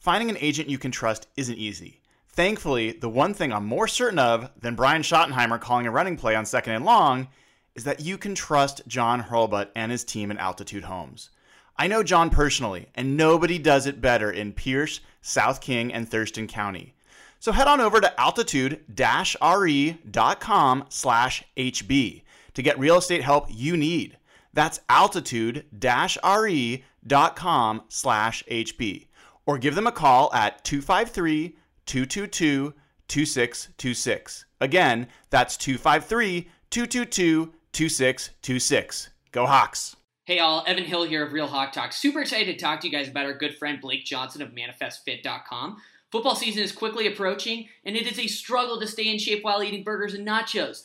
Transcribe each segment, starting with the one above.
Finding an agent you can trust isn't easy. Thankfully, the one thing I'm more certain of than Brian Schottenheimer calling a running play on second and long is that you can trust John Hurlbut and his team in Altitude Homes. I know John personally, and nobody does it better in Pierce, South King, and Thurston County. So head on over to altitude-re.com slash HB to get real estate help you need. That's altitude-re.com slash HB or give them a call at 253 222 2626. Again, that's 253 222 2626. Go Hawks! Hey all, Evan Hill here of Real Hawk Talk. Super excited to talk to you guys about our good friend Blake Johnson of ManifestFit.com. Football season is quickly approaching, and it is a struggle to stay in shape while eating burgers and nachos.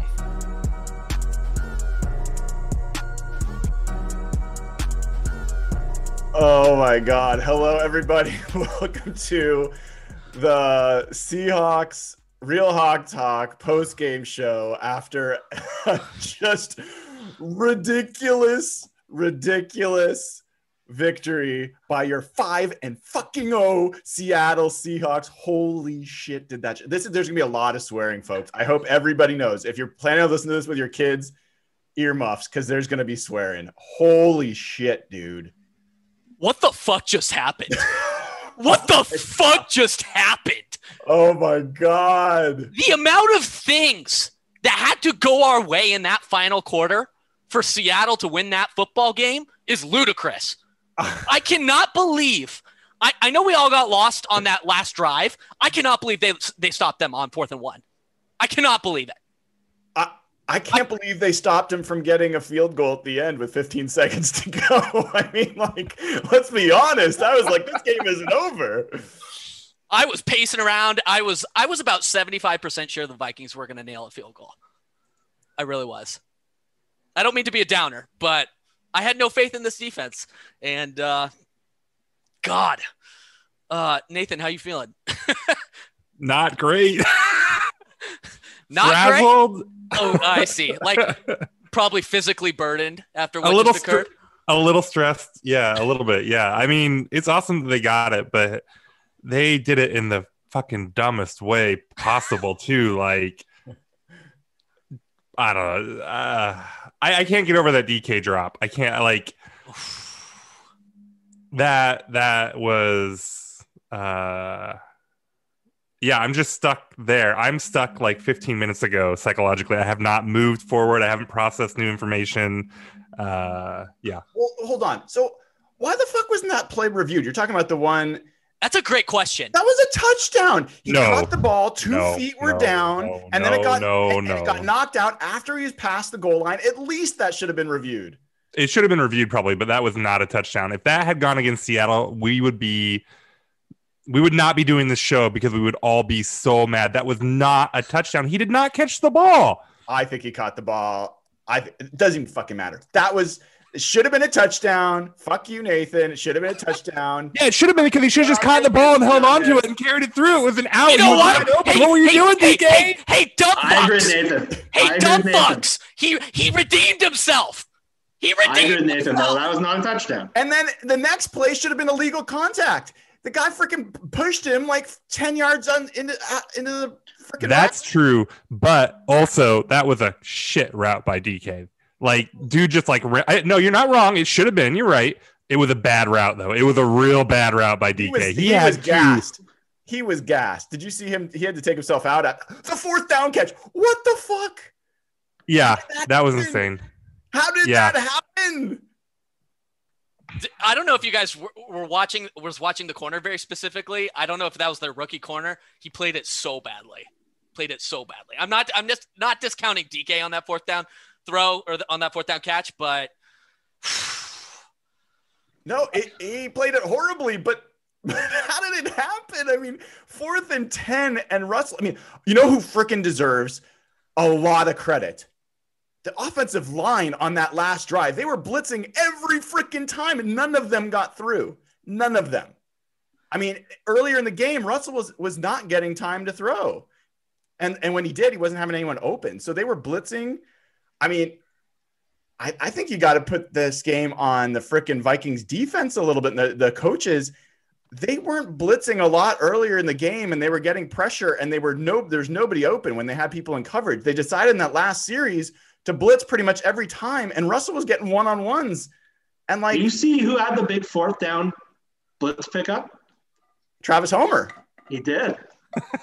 Oh my God. Hello, everybody. Welcome to the Seahawks Real Hawk Talk post game show after just ridiculous, ridiculous victory by your five and fucking oh Seattle Seahawks. Holy shit, did that. Sh- this is there's gonna be a lot of swearing, folks. I hope everybody knows if you're planning on listening to this with your kids, earmuffs, because there's gonna be swearing. Holy shit, dude what the fuck just happened? what the oh fuck just happened? Oh my god. The amount of things that had to go our way in that final quarter for Seattle to win that football game is ludicrous. I cannot believe. I, I know we all got lost on that last drive. I cannot believe they they stopped them on fourth and one. I cannot believe it. I can't believe they stopped him from getting a field goal at the end with 15 seconds to go. I mean, like, let's be honest. I was like, this game isn't over. I was pacing around. I was I was about 75% sure the Vikings were going to nail a field goal. I really was. I don't mean to be a downer, but I had no faith in this defense. And uh God. Uh Nathan, how you feeling? Not great. Not Frazzled. great oh, I see. Like probably physically burdened after what a little just occurred. a little stressed. Yeah, a little bit. Yeah. I mean, it's awesome that they got it, but they did it in the fucking dumbest way possible too. Like, I don't know. Uh, I, I can't get over that DK drop. I can't like that. That was. uh yeah, I'm just stuck there. I'm stuck like 15 minutes ago psychologically. I have not moved forward. I haven't processed new information. Uh, yeah. Well, hold on. So why the fuck wasn't that play reviewed? You're talking about the one. That's a great question. That was a touchdown. He no. caught the ball, two no, feet were no, down, and then it got no, and, and it got knocked out after he was past the goal line. At least that should have been reviewed. It should have been reviewed probably, but that was not a touchdown. If that had gone against Seattle, we would be we would not be doing this show because we would all be so mad. That was not a touchdown. He did not catch the ball. I think he caught the ball. I it doesn't even fucking matter. That was it should have been a touchdown. Fuck you, Nathan. It should have been a touchdown. yeah, it should have been because he should have just caught the ball and held on to it and carried it through. It was an out. You know what? Hey, what were you hey, doing, hey, DK? Hey, hey, dumb fucks. Hey, dumb fucks. He he redeemed himself. He redeemed I agree Nathan, though. That was not a touchdown. And then the next play should have been a legal contact. The guy freaking pushed him like 10 yards on into, uh, into the freaking. That's true. But also, that was a shit route by DK. Like, dude, just like, I, no, you're not wrong. It should have been. You're right. It was a bad route, though. It was a real bad route by DK. He was, he he was gassed. He was gassed. Did you see him? He had to take himself out at the fourth down catch. What the fuck? Yeah, That that was insane. How did Yeah. that happen? I don't know if you guys were, were watching was watching the corner very specifically. I don't know if that was their rookie corner. He played it so badly. Played it so badly. I'm not I'm just not discounting DK on that fourth down throw or the, on that fourth down catch, but No, it, he played it horribly, but how did it happen? I mean, fourth and 10, and Russell, I mean, you know who freaking deserves a lot of credit? The offensive line on that last drive. They were blitzing every freaking time, and none of them got through. None of them. I mean, earlier in the game, Russell was was not getting time to throw. And and when he did, he wasn't having anyone open. So they were blitzing. I mean, I, I think you got to put this game on the freaking Vikings defense a little bit. The, the coaches, they weren't blitzing a lot earlier in the game and they were getting pressure and they were no, there's nobody open when they had people in coverage. They decided in that last series to blitz pretty much every time. And Russell was getting one on ones. And like you see who had the big fourth down blitz pickup? Travis Homer. He did.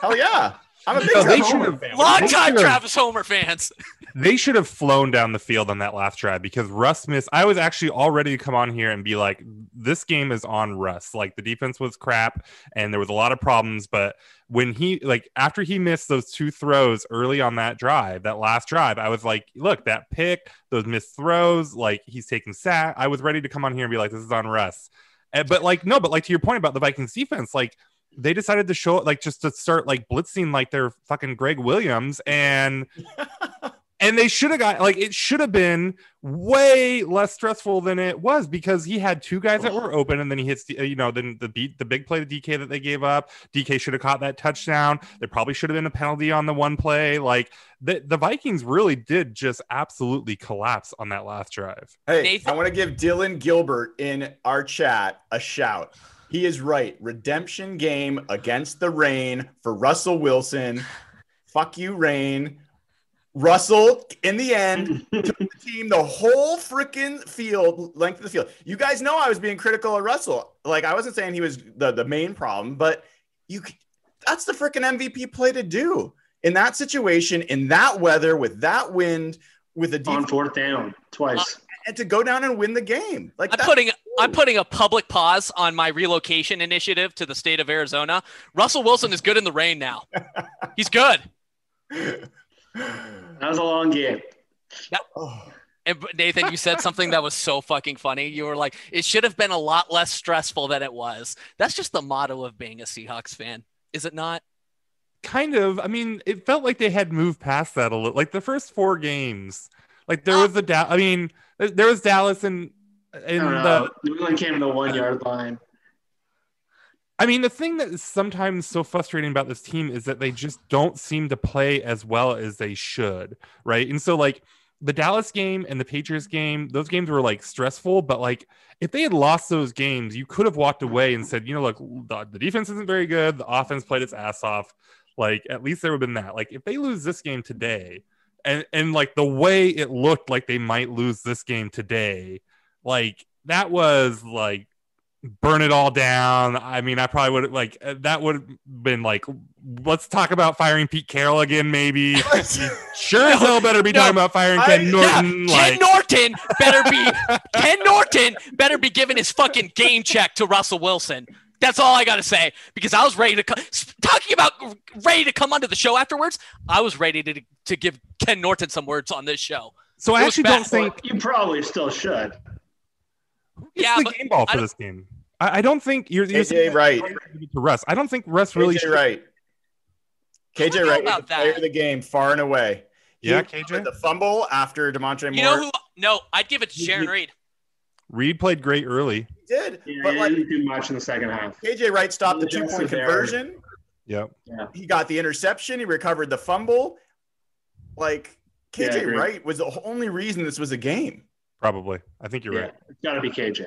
Hell yeah. I'm a big No, they should Homer have- fan. Long time Travis Homer fans. They should have flown down the field on that last drive because Russ missed. I was actually all ready to come on here and be like, this game is on Russ. Like the defense was crap and there was a lot of problems. But when he, like, after he missed those two throws early on that drive, that last drive, I was like, look, that pick, those missed throws, like he's taking sack. I was ready to come on here and be like, this is on Russ. And, but like, no, but like to your point about the Vikings defense, like, they decided to show like just to start like blitzing like they're fucking Gregg Williams and and they should have got like it should have been way less stressful than it was because he had two guys that were open and then he hits the you know then the beat the big play to DK that they gave up. DK should have caught that touchdown. There probably should have been a penalty on the one play. Like the, the Vikings really did just absolutely collapse on that last drive. Hey, Nathan- I want to give Dylan Gilbert in our chat a shout. He is right. Redemption game against the rain for Russell Wilson. Fuck you, rain. Russell, in the end, took the team the whole freaking field, length of the field. You guys know I was being critical of Russell. Like I wasn't saying he was the, the main problem, but you that's the freaking MVP play to do in that situation, in that weather, with that wind, with a On deep fourth down twice. and to go down and win the game. Like I'm putting I'm putting a public pause on my relocation initiative to the state of Arizona. Russell Wilson is good in the rain now. He's good. That was a long game. Oh, And Nathan, you said something that was so fucking funny. You were like, it should have been a lot less stressful than it was. That's just the motto of being a Seahawks fan, is it not? kind of i mean it felt like they had moved past that a little like the first four games like there Uh, was a da- i mean there- there was dallas and Don't the. New England came to the one yard line. I mean, the thing that is sometimes so frustrating about this team is that they just don't seem to play as well as they should, right? And so, like, the Dallas game and the Patriots game, those games were like stressful, but like, if they had lost those games, you could have walked away and said, you know, look, the, the defense isn't very good. The offense played its ass off. Like, at least there would have been that. Like, if they lose this game today, and and like the way it looked like they might lose this game today, like that was like burn it all down. I mean, I probably would have, like uh, that would have been like, let's talk about firing Pete Carroll again, maybe. sure as hell better be No, talking about firing I- Ken yeah, Norton. Ken Norton better be Ken Norton better be giving his fucking game check to Russell Wilson. That's all I gotta say because I was ready to co- talking about ready to come onto the show afterwards. I was ready to to give Ken Norton some words on this show. so I it was actually don't think you probably still should. It's Yeah, the game ball for this game. I, I don't think you're, you're KJ saying that Wright. to Russ. I don't think Russ really. KJ should- Wright. KJ know Wright was about the player that. of the game, far and away. Yeah, recovered KJ? The fumble after Damontre Moore You know who? No, I'd give it to Jarran Reed. Reed played great early. He did, Yeah, but he like didn't do much in the second half. KJ Wright stopped the two point conversion. Yep. He got the interception. He recovered the fumble. Like KJ agree. Wright was the only reason this was a game. Probably. I think you're Yeah, right. it's got to be KJ.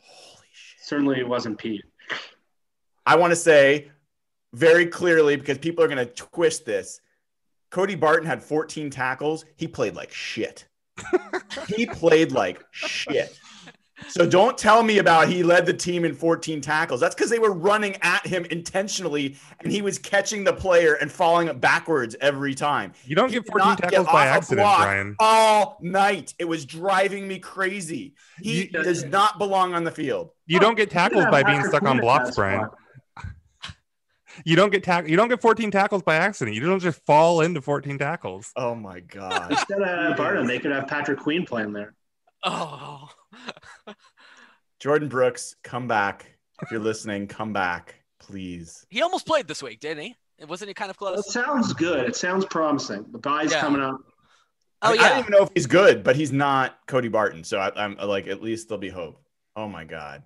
Holy shit. Certainly, it wasn't Pete. I want to say very clearly because people are going to twist this. Cody Barton had 14 tackles. He played like shit. he played like shit. So don't tell me about he led the team in 14 tackles. That's because they were running at him intentionally, and he was catching the player and falling backwards every time. You don't He get 14 not get tackles by accident, block Brian. All night, it was driving me crazy. He You- does not belong on the field. You don't get tackled by being stuck on Queen blocks, Brian. You don't get tack. You don't get 14 tackles by accident. You don't just fall into 14 tackles. Oh my god! Instead of Barnum, they could have Patrick Queen playing there. Oh, Jordyn Brooks, come back if you're listening. Come back, please. he almost played this week, didn't he? It wasn't he kind of close. It sounds good. It sounds promising. The bye's Yeah. coming up. Oh I, I don't even know if he's good, but he's not Cody Barton. So I, I'm like, at least there'll be hope. Oh my god,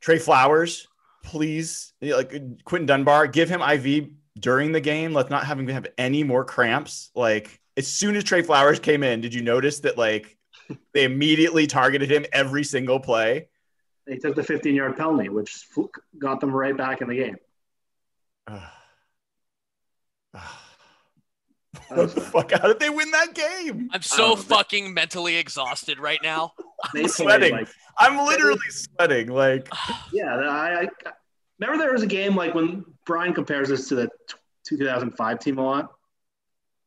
Tre Flowers, please, like Quinton Dunbar, give him IV during the game. Let's not have him have any more cramps. Like as soon as Tre Flowers came in, did you notice that like they immediately targeted him every single play? They took the 15 yard penalty, which got them right back in the game. Ugh. Ugh. what the fuck? How did they win that game? I'm so but- fucking mentally exhausted right now. They played sweating. like I'm literally sweating. Like, Yeah, I, I remember there was a game like when Brian compares this to the 2005 team a lot.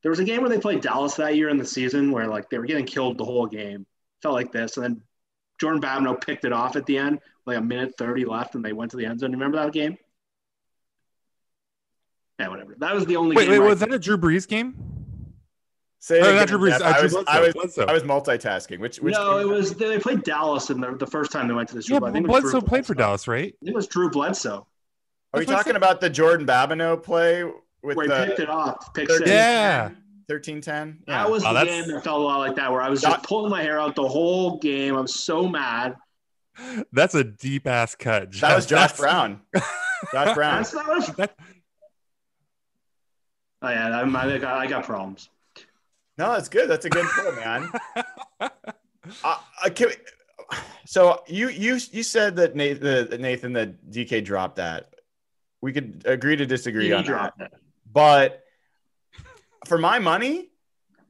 There was a game where they played Dallas that year in the season where like they were getting killed the whole game. Felt like this, and then Jordan Babineaux picked it off at the end, like a minute 30 left, and they went to the end zone. You remember that game? Yeah, whatever. That was the only Wait, game. wait, where I- was that a Drew Brees game? say it Oh, again, not Drew Brees. Jeff. uh, I was, I was, Bledsoe. I was multitasking. Which, which no, it was they played Dallas in the, the first time they went to the Super Yeah, Bowl. I but think it Bledsoe played for Dallas, right? It was Drew Bledsoe Are we That's what I talking about the Jordan Babineau play with where he picked it off, pick 13 six. Yeah. 13 10? Yeah. That was Oh, the that's- game that felt a lot like that, where I was just That- pulling my hair out the whole game. I'm so mad. That's a deep ass cut. that was Josh That's- Brown. Josh Brown. That's not what. That- Oh yeah, I'm, I got I got problems. No, that's good. That's a good pull, man. Uh, uh, can we- so you you you said that Nathan, that Nathan that DK dropped that. We could agree to disagree He on that. it. But for my money,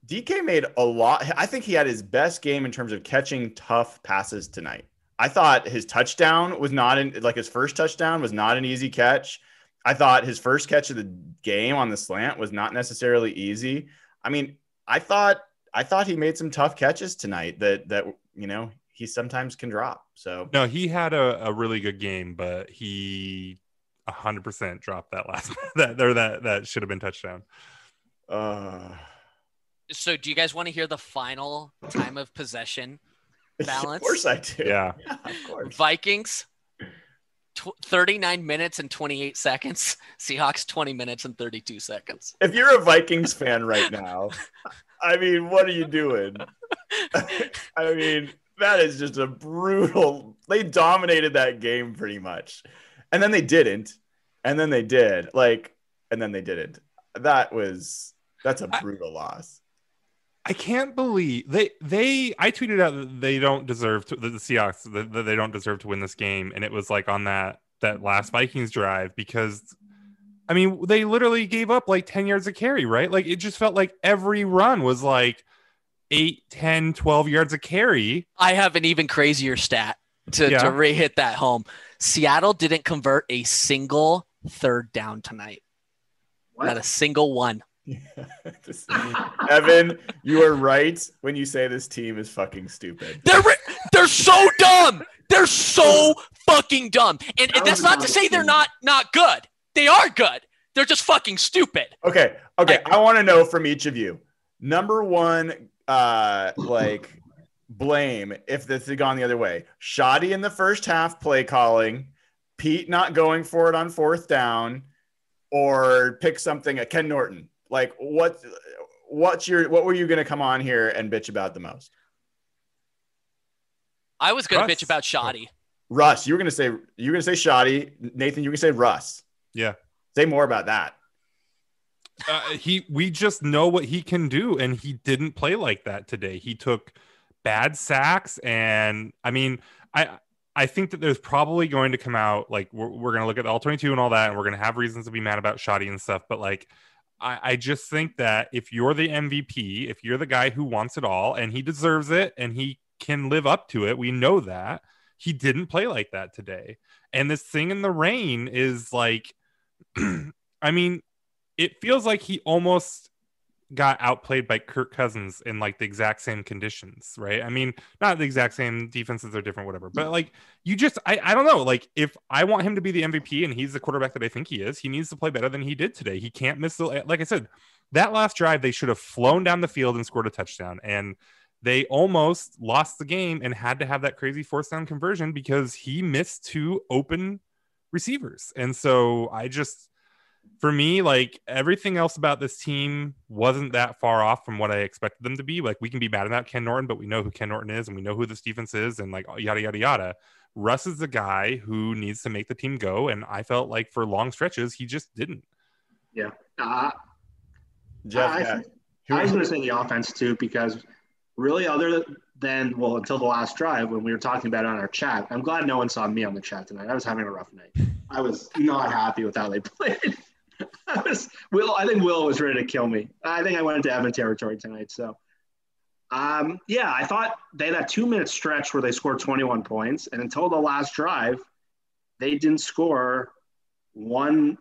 DK made a lot. I think he had his best game in terms of catching tough passes tonight. I thought his touchdown was not in like his first touchdown was not an easy catch. I thought his first catch of the game on the slant was not necessarily easy. I mean, I thought I thought he made some tough catches tonight that that you know he sometimes can drop. So No, he had a, a really good game, but he 100% dropped that last that or that that should have been touchdown. uh, So, do you guys want to hear the final time of possession? Balance? of course I do. Yeah. yeah of course. Vikings, tw- 39 minutes and 28 seconds. Seahawks, 20 minutes and 32 seconds. if you're a Vikings fan right now, I mean, what are you doing? I mean, that is just a brutal. They dominated that game pretty much, and then they didn't, and then they did, like, and then they didn't. That was that's a brutal loss. I can't believe they they I tweeted out that they don't deserve to the, the Seahawks that, that they don't deserve to win this game. And it was like on that that last Vikings drive because I mean they literally gave up like 10 yards of carry right? Like it just felt like every run was like 8 10 12 yards of carry. I have an even crazier stat to, Yeah. to re hit that home. Seattle didn't convert a single third down tonight. Not a single one. This- Evan, you are right when you say this team is fucking stupid. They're ri- they're so dumb. They're so fucking dumb. And, and that's not not to say they're not not good. They are good. They're just fucking stupid. Okay, okay. Like- I want to know from each of you. Number one, uh, like blame if this had gone the other way. Schotty in the first half play calling, Pete not going for it on fourth down, or pick something. at Ken Norton. Like what? What's your? What were you going to come on here and bitch about the most? I was gonna Russ. bitch about Schotty. Russ. You were going to say you were going to say Schotty. Nathan, you were going to say Russ. yeah Say more about that. uh, he we just know what he can do and he didn't play like that today he took bad sacks and i mean i i think that there's probably going to come out like we're, we're going to look at all 22 and all that and we're going to have reasons to be mad about Schotty and stuff but like I, I just think that if you're the mvp if you're the guy who wants it all and he deserves it and he can live up to it. We know that. He didn't play like that today. And this thing in the rain is like, I mean, it feels like he almost got outplayed by Kirk Cousins in like the exact same conditions, right? I mean, not the exact same defenses are different, whatever, but like you just, I, I don't know. Like if I want him to be the MVP and he's the quarterback that I think he is, he needs to play better than he did today. He can't miss the, like I said, that last drive, they should have flown down the field and scored a touchdown. And they almost lost the game and had to have that crazy fourth down conversion because he missed two open receivers. And so I just, for me, like everything else about this team wasn't that far off from what I expected them to be. Like we can be mad about Ken Norton, but we know who Ken Norton is and we know who this defense is and like yada yada yada. Russ is the guy who needs to make the team go, and I felt like for long stretches he just didn't. Yeah, uh, Jeff, I, yeah. I was going to say the offense too because really, other than well, until the last drive when we were talking about it on our chat, I'm glad no one saw me on the chat tonight. I was having a rough night. I was not happy with how they played. I was Will. I think Will was ready to kill me. I think I went into Evan territory tonight. So, um, yeah, I thought they had that two minute stretch where they scored 21 points, and until the last drive, they didn't score one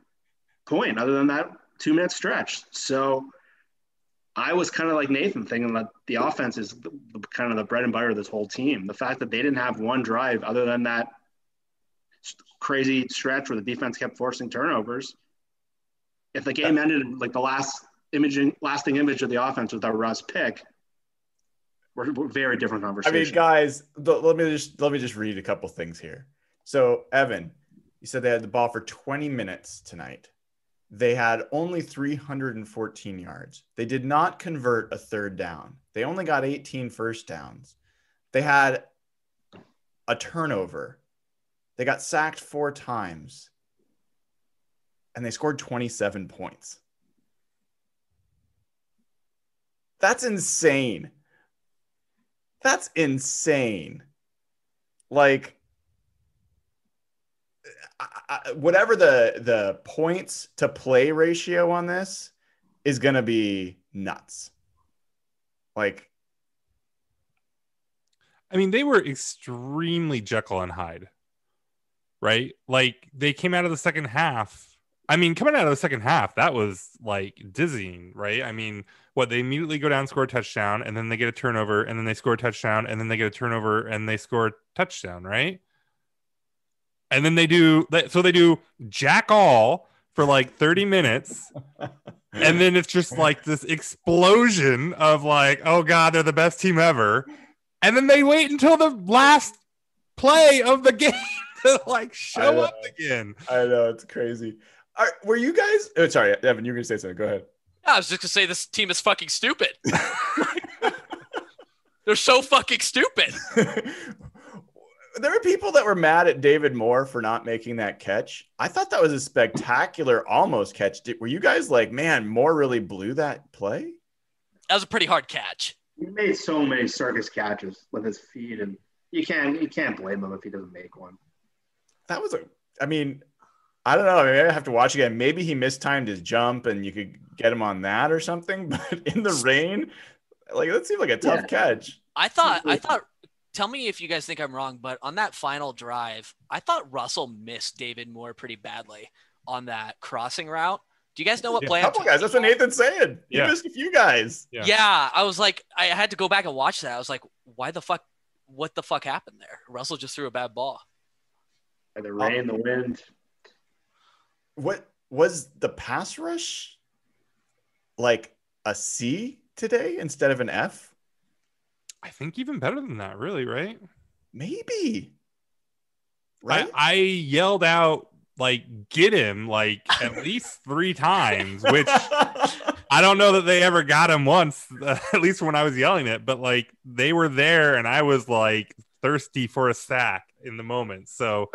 point other than that two minute stretch. So, I was kind of like Nathan, thinking that the offense is the, kind of the bread and butter of this whole team. The fact that they didn't have one drive other than that crazy stretch where the defense kept forcing turnovers if the game ended like the last imaging lasting image of the offense with that Russ pick, we're, we're very different conversation. I mean, guys, th- let me just let me just read a couple things here. So, Evan, you said they had the ball for 20 minutes tonight. They had only 314 yards. They did not convert a third down. They only got 18 first downs. They had a turnover. They got sacked four times. And they scored 27 points. That's insane. That's insane. Like, I, I, whatever the the points to play ratio on this is going to be nuts. Like, I mean, they were extremely Jekyll and Hyde, right? Like they came out of the second half. I mean, coming out of the second half, that was like dizzying, right? I mean, what they immediately go down, score a touchdown, and then they get a turnover, and then they score a touchdown, and then they get a turnover, and they score a touchdown, right? And then they do so they do jack all for like 30 minutes. and then it's just like this explosion of like, oh god, they're the best team ever. And then they wait until the last play of the game to like show up again. I know it's crazy. Are, were you guys? Oh, sorry, Evan, you were gonna say something. Go ahead. I was just gonna say this team is fucking stupid. They're so fucking stupid. there were people that were mad at David Moore for not making that catch. I thought that was a spectacular almost catch. Did, were you guys like, man, Moore really blew that play? That was a pretty hard catch. He made so many circus catches with his feet, and you can't you can't blame him if he doesn't make one. That was a. I mean, I don't know. Maybe I have to watch again. Maybe he mistimed his jump, and you could get him on that or something. But in the rain, like that seemed like a tough Yeah. catch. I thought I thought tell me if you guys think I'm wrong, but on that final drive, I thought Russell missed David Moore pretty badly on that crossing route. Do you guys know what Yeah, play? A I'm couple guys. That's what talking about? Nathan's saying. He Yeah. missed a few guys. Yeah. Yeah, I was like, I had to go back and watch that. I was like, why the fuck? What the fuck happened there? Russell just threw a bad ball. And the rain, the wind. What was the pass rush like a C today instead of an F? I think even better than that, really, right? Maybe. Right? I, I yelled out like get him like at least three times, which I don't know that they ever got him once, at least when I was yelling it, but like they were there and I was like thirsty for a sack in the moment. So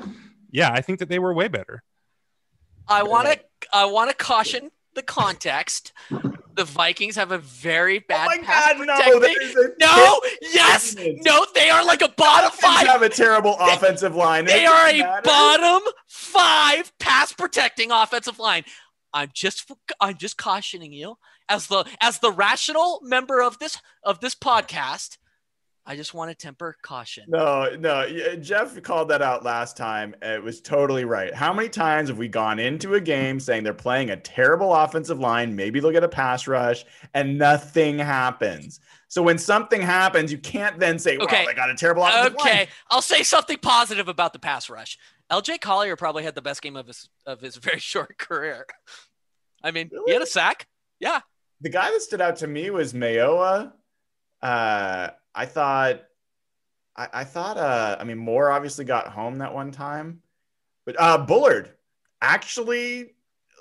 yeah, I think that they were way better. I want to I want to caution the context. The Vikings have a very oh bad my pass god, no! protecting- that is a No, yes, no, they are like a bottom five. have a terrible offensive line. They are a matter. bottom five pass protecting offensive line. I'm just I'm just cautioning you as the as the rational member of this of this podcast. I just want to temper caution. No, no. Jeff called that out last time. It was totally right. How many times have we gone into a game saying they're playing a terrible offensive line? Maybe they'll get a pass rush, and nothing happens. So when something happens, you can't then say, "Well, Okay. they got a terrible offensive line." Okay, I'll say something positive about the pass rush. LJ Collier probably had the best game of his of his very short career. I mean, he had a sack. Yeah. The guy that stood out to me was Mayowa. Uh, I thought, I, I thought, uh, I mean, Moore obviously got home that one time, but uh, Bullard actually,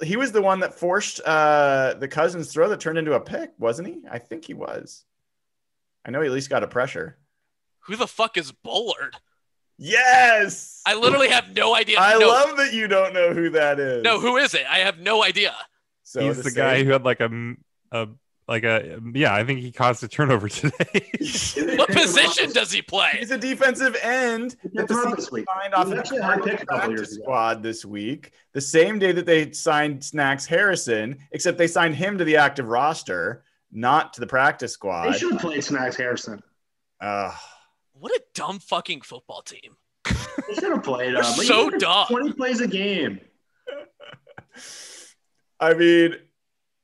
he was the one that forced uh, the Cousins throw that turned into a pick, wasn't he? I think he was. I know he at least got a pressure. Who the fuck is Bullard? Yes, I literally have no idea. I no, love that you don't know who that is. No, who is it? I have no idea. so He's the, guy who had like a, a like a yeah. I think he caused a turnover today. What position does he play? He's a defensive end. That the this week. signed off was actually a high pick a couple practice years ago. squad this week, the same day that they signed Snacks Harrison, except they signed him to the active roster, not to the practice squad. They should have played Snacks Harrison. Uh, What a dumb fucking football team. They should have played him. They're so dumb. 20 plays a game. I mean,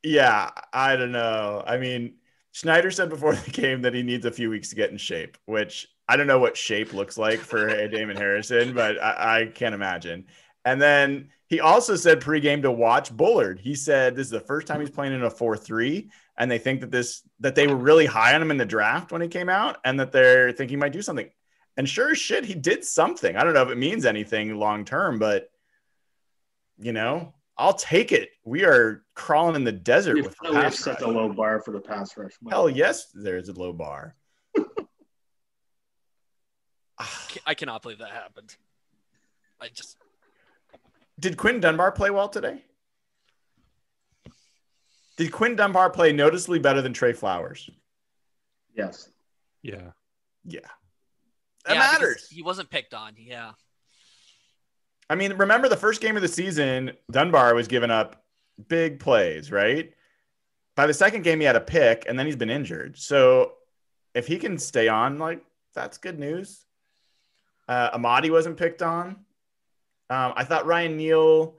yeah, I don't know. I mean, Schneider said before the game that he needs a few weeks to get in shape, which I don't know what shape looks like for Damon Harrison, but I, I can't imagine. And then he also said pregame to watch Bullard. He said this is the first time he's playing in a 4-3, and they think that this that they were really high on him in the draft when he came out, and that they're thinking he might do something. And sure as shit, he did something. I don't know if it means anything long term, but you know, I'll take it. We are crawling in the desert We've with the really pass set rush. a low bar for the pass rush. Hell yes, there's a low bar. I cannot believe that happened. I just Did Quinn Dunbar play well today? Did Quinn Dunbar play noticeably better than Tre Flowers? Yes. yeah. Yeah. That yeah, matters. He wasn't picked on. Yeah. I mean, remember the first game of the season, Dunbar was giving up big plays, right? By the second game, he had a pick, and then he's been injured. So if he can stay on, like that's good news. Uh, Amadi wasn't picked on. Um, I thought Ryan Neal.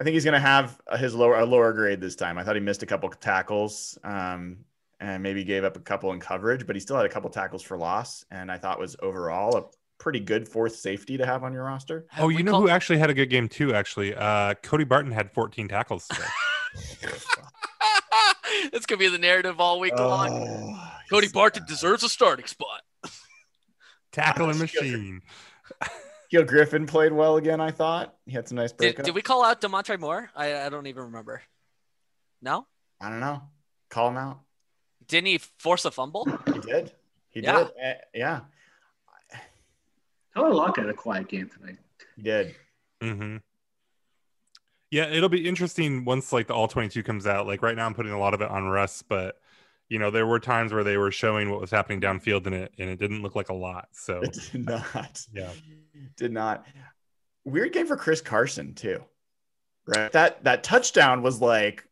I think he's going to have his lower a lower grade this time. I thought he missed a couple tackles um, and maybe gave up a couple in coverage, but he still had a couple tackles for loss, and I thought was overall a pretty good fourth safety to have on your roster. Oh, we you know call- who actually had a good game too? Actually, uh, Cody Barton had 14 tackles today. That's gonna be the narrative all week long. Oh, Cody Barton sad. deserves a starting spot. Tackle and machine. Gil Griffin played well again. I thought he had some nice Did, breakups. did we call out Damontre Moore? I, I don't even remember. No, I don't know. Call him out. didn't he force a fumble? He did. He Yeah. did. Eh, yeah, Tyler Lockett had a quiet game tonight. he did. hmm Yeah, it'll be interesting once like the all 22 comes out. Like right now, I'm putting a lot of it on Russ, but you know there were times where they were showing what was happening downfield in it, and it didn't look like a lot. So It did not. Yeah. Did not. Weird game for Chris Carson too. Right. That that touchdown was like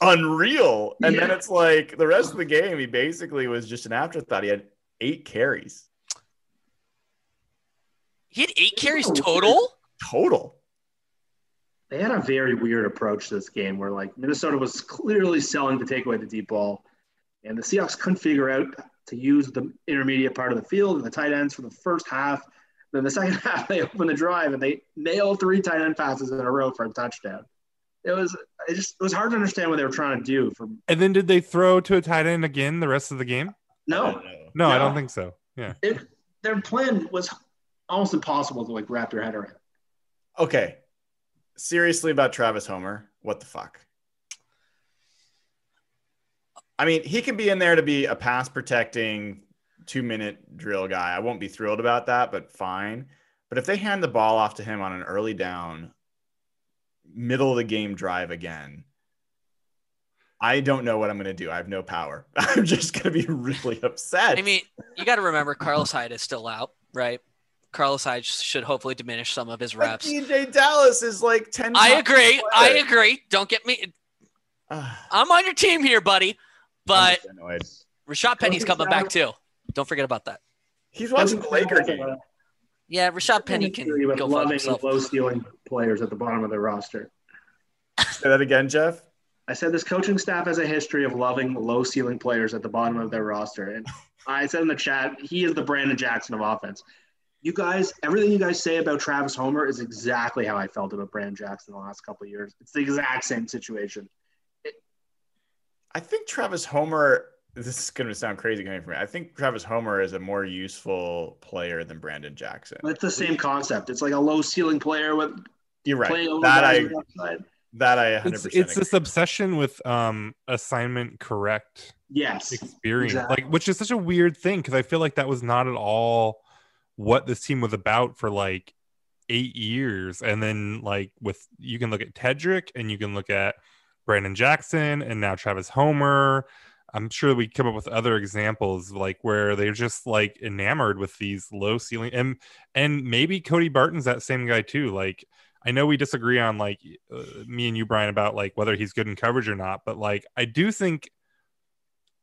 unreal, and then it's like the rest of the game. He basically was just an afterthought. He had eight carries He had eight carries total. total. They had a very weird approach to this game where like Minnesota was clearly selling to take away the deep ball, and the Seahawks couldn't figure out to use the intermediate part of the field and the tight ends for the first half. Then the second half, they opened the drive and they nailed three tight end passes in a row for a touchdown. It was it just it was hard to understand what they were trying to do. From and then did they throw to a tight end again the rest of the game? I no. No, I don't think so. Yeah. it, their plan was almost impossible to like wrap your head around. Okay. Seriously about Travis Homer. What the fuck? I mean, he can be in there to be a pass protecting two minute drill guy. I won't be thrilled about that, but fine. But if they hand the ball off to him on an early down, middle of the game drive again, I don't know what I'm going to do. I have no power. I'm just going to be really upset. I mean, you got to remember Carlos Hyde is still out, right? Carlos Hyde should hopefully diminish some of his But reps. DeeJay Dallas is like 10 I agree. I agree. Don't get me. I'm on your team here, buddy. But just. Rashaad Penny's Coaching coming back too. Don't forget about that. He's watching the Laker game. Yeah, Rashaad Penny can with go fuck loving himself. low ceiling players at the bottom of their roster. Say that again, Jeff. I said this coaching staff has a history of loving low ceiling players at the bottom of their roster. And I said in the chat, he is the Branden Jackson of offense. You guys, everything you guys say about Travis Homer is exactly how I felt about Branden Jackson the last couple of years. It's the exact same situation. I think Travis Homer. This is going to sound crazy coming from me. I think Travis Homer is a more useful player than Branden Jackson. It's the same concept. It's like a low ceiling player with You're right. playing over That guys I on outside. that I 100. It's, it's this obsession with um assignment correct Yes. experience, Exactly. like which is such a weird thing because I feel like that was not at all what this team was about for like eight years, and then like with you can look at Tedric and you can look at Branden Jackson and now Travis Homer. I'm sure we come up with other examples like where they're just like enamored with these low ceiling and and maybe Cody Barton's that same guy too. Like I know we disagree on like uh, me and you, Brian, about like whether he's good in coverage or not, but like I do think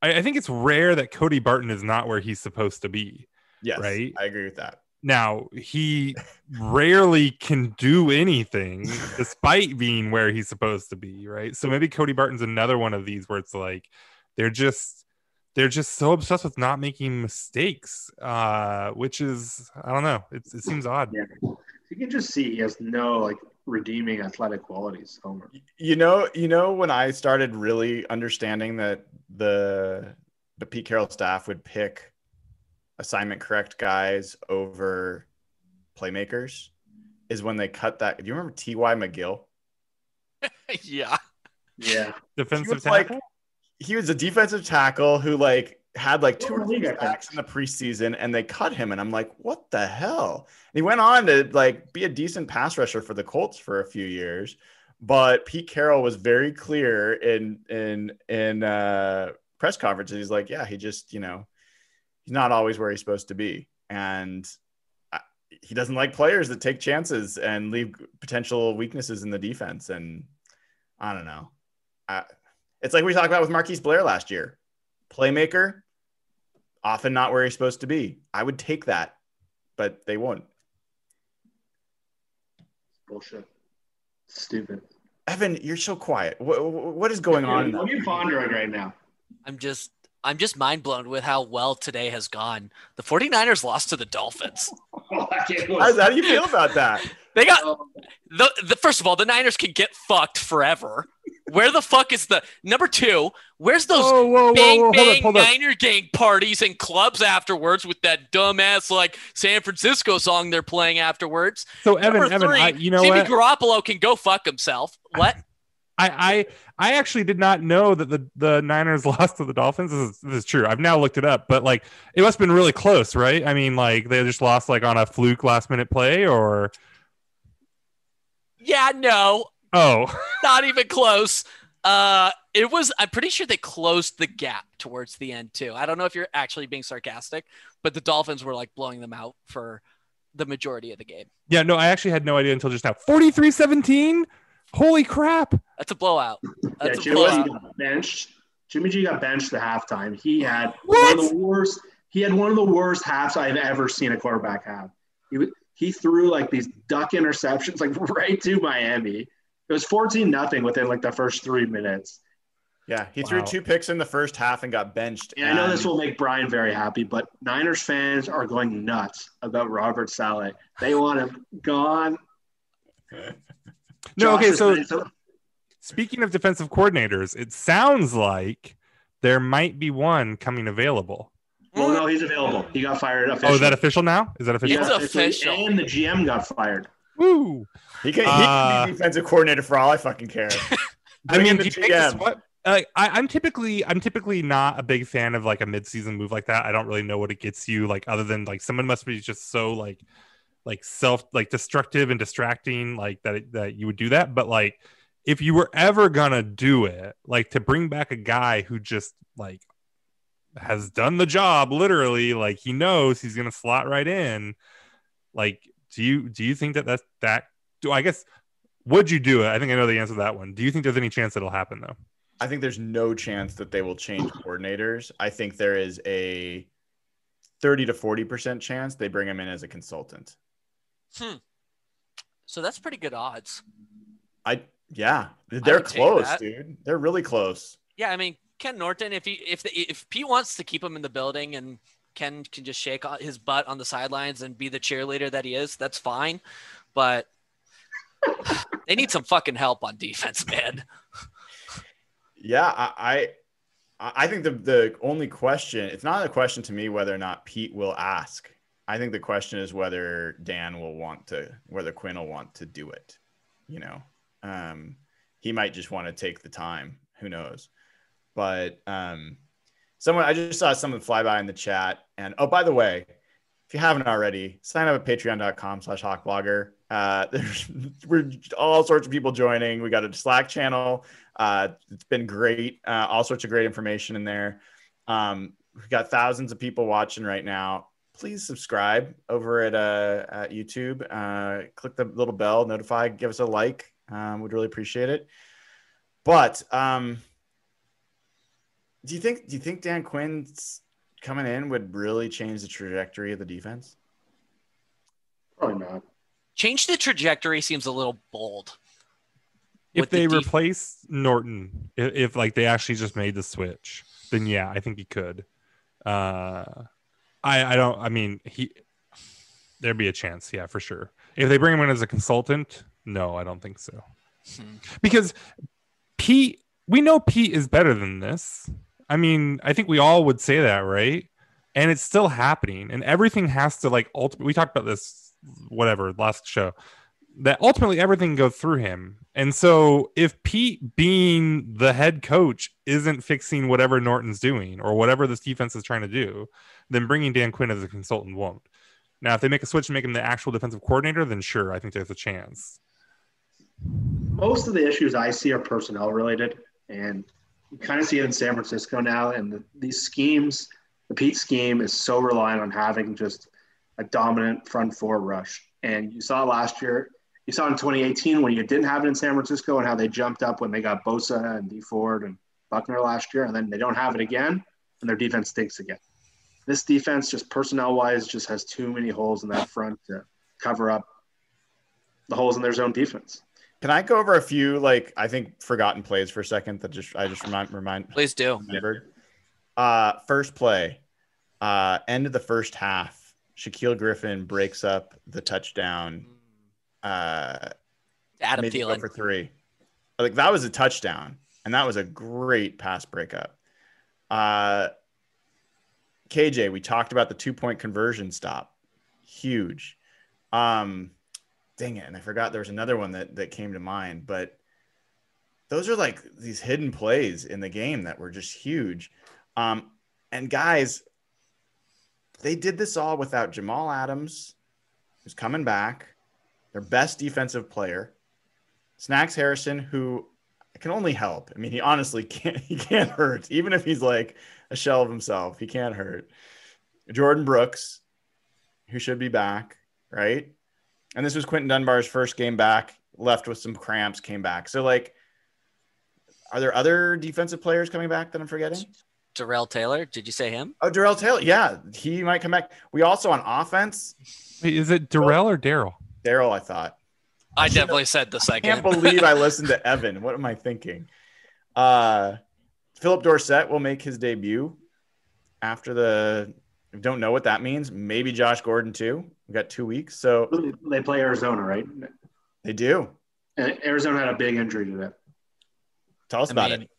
I, I think it's rare that Cody Barton is not where he's supposed to be. Yes, right? I agree with that. Now he rarely can do anything despite being where he's supposed to be, right? So maybe Cody Barton's another one of these where it's like they're just they're just so obsessed with not making mistakes, uh, which is I don't know. It's, it seems odd. Yeah. You can just see he has no like redeeming athletic qualities, Homer. You know, you know when I started really understanding that the the Pete Carroll staff would pick assignment correct guys over playmakers is when they cut that. Do you remember T.Y. McGill? yeah. Yeah. Defensive was like- tackle. He was a defensive tackle who like had like two or three sacks in the preseason and they cut him and I'm like, what the hell? And he went on to like be a decent pass rusher for the Colts for a few years. But Pete Carroll was very clear in in in uh press conferences. He's like, yeah, he just, you know, he's not always where he's supposed to be. And he doesn't like players that take chances and leave potential weaknesses in the defense. And I don't know. I, it's like we talked about with Marquise Blair last year. Playmaker, often not where he's supposed to be. I would take that, but they won't. Bullshit. Stupid. Evan, you're so quiet. What, what is going on? What are you pondering right now? I'm just I'm just mind blown with how well today has gone. The 49ers lost to the Dolphins. How, how do you feel about that? They got the, the first of all, the Niners can get fucked forever. Where the fuck is the number two? Where's those oh, Whoa, whoa, whoa, bang whoa, hold bang up, hold up. Niner gang parties and clubs afterwards with that dumbass like San Francisco song they're playing afterwards? So Evan, number Evan, three, I, you know Jimmy what? Garoppolo can go fuck himself. What? I, I I actually did not know that the, the Niners lost to the Dolphins. This is, this is true. I've now looked it up, but like it must have been really close, right? I mean, like they just lost like on a fluke last minute play, or yeah, no, oh, not even close. Uh, it was. I'm pretty sure they closed the gap towards the end too. I don't know if you're actually being sarcastic, but the Dolphins were like blowing them out for the majority of the game. yeah, no, I actually had no idea until just now. 43-17? Holy crap! That's a blowout. Yeah, That's a Jimmy G blowout. got benched. Jimmy G got benched at halftime. He had one of the worst. He had one of the worst halves I've ever seen a quarterback have. He he threw like these duck interceptions like right to Miami. It was fourteen nothing within like the first three minutes. Yeah, he threw two picks in the first half and got benched. And I know this will make Brian very happy, but Niners fans are going nuts about Robert Saleh. They want him gone. No, Josh okay, so so- speaking of defensive coordinators, it sounds like there might be one coming available. well, no, he's available. He got fired officially. Oh, is that official now? Is that official? It's Yeah, official. And the GM got fired. Woo! He can, he Uh, can be defensive coordinator for all I fucking care. I mean, do the you think GM. what? Like, I, I'm typically, I'm typically not a big fan of like a mid-season move like that. I don't really know what it gets you. Like, other than like someone must be just so like, like self, like destructive and distracting, like that that you would do that. But like, if you were ever gonna do it, like to bring back a guy who just like has done the job, literally, like he knows he's gonna slot right in. Like, do you do you think that that's that? Do I guess would you do it? I think I know the answer to that one. Do you think there's any chance it'll happen though? I think there's no chance that they will change coordinators. I think there is a 30 to 40% chance they bring him in as a consultant. Hmm. So that's pretty good odds. I yeah, they're take close, dude. They're really close. Yeah, I mean Ken Norton. If he if the, if Pete wants to keep him in the building and Ken can just shake his butt on the sidelines and be the cheerleader that he is, that's fine. But they need some fucking help on defense, man. Yeah, I I, I think the the only question it's not a question to me whether or not Pete will ask. I think the question is whether Dan will want to whether Quinn will want to do it. You know, um, he might just want to take the time. Who knows? But um, someone I just saw someone fly by in the chat, and oh, by the way, if you haven't already, sign up at patreon.com slash hawkblogger. Uh, there's we're all sorts of people joining. We got a Slack channel. Uh, it's been great. Uh, all sorts of great information in there. Um, we've got thousands of people watching right now. Please subscribe over at, uh, at YouTube. Uh, click the little bell, notify, give us a like. Um, we'd really appreciate it. But um, do you think do you think Dan Quinn's coming in would really change the trajectory of the defense? Probably not. Change the trajectory seems a little bold. If With the they def- replace Norton, if, if like they actually just made the switch, then yeah, I think he could. Uh, I I don't. I mean, he there'd be a chance, yeah, for sure. If they bring him in as a consultant, no, I don't think so. Hmm. Because Pete, we know Pete is better than this. I mean, I think we all would say that, right? And it's still happening, and everything has to like ultimately. We talked about this, whatever, last show. That ultimately everything goes through him, and so if Pete, being the head coach, isn't fixing whatever Norton's doing or whatever this defense is trying to do, then bringing Dan Quinn as a consultant won't. Now, if they make a switch and make him the actual defensive coordinator, then sure, I think there's a chance. Most of the issues I see are personnel related, and you kind of see it in San Francisco now. And the, these schemes, the Pete scheme is so reliant on having just a dominant front four rush. And you saw last year, you saw in 2018 when you didn't have it in San Francisco and how they jumped up when they got Bosa and D Ford and Buckner last year, and then they don't have it again, and their defense stinks again. This defense, just personnel wise, just has too many holes in that front to cover up the holes in their zone defense. Can I go over a few like I think forgotten plays for a second that just I just remind remind Please do. remembered. Uh, first play, uh, end of the first half. Shaquille Griffin breaks up the touchdown. Uh, Adam made Thielen. for three. Like that was a touchdown, and that was a great pass breakup. Uh, KJ, we talked about the two point conversion stop, huge. Um, dang it, and I forgot there was another one that that came to mind, but those are like these hidden plays in the game that were just huge. Um, and guys, they did this all without Jamal Adams, who's coming back, their best defensive player, Snacks Harrison, who can only help. I mean, he honestly can't he can't hurt, even if he's like a shell of himself. He can't hurt. Jordyn Brooks, who should be back, right? And this was Quinton Dunbar's first game back, left with some cramps, came back. So like are there other defensive players coming back that I'm forgetting? Darrell Taylor. Did you say him? Oh, Darrell Taylor. Yeah, he might come back. We also on offense, Wait, is it Darrell or Daryl? Daryl, I thought. I definitely said the second. I can't believe I listened to Evan. What am I thinking? Uh, Phillip Dorsett will make his debut after the. Don't know what that means. Maybe Josh Gordon too. We got two weeks, so They play Arizona, right? they do. And Arizona had a big injury to that. Tell us I about mean, it.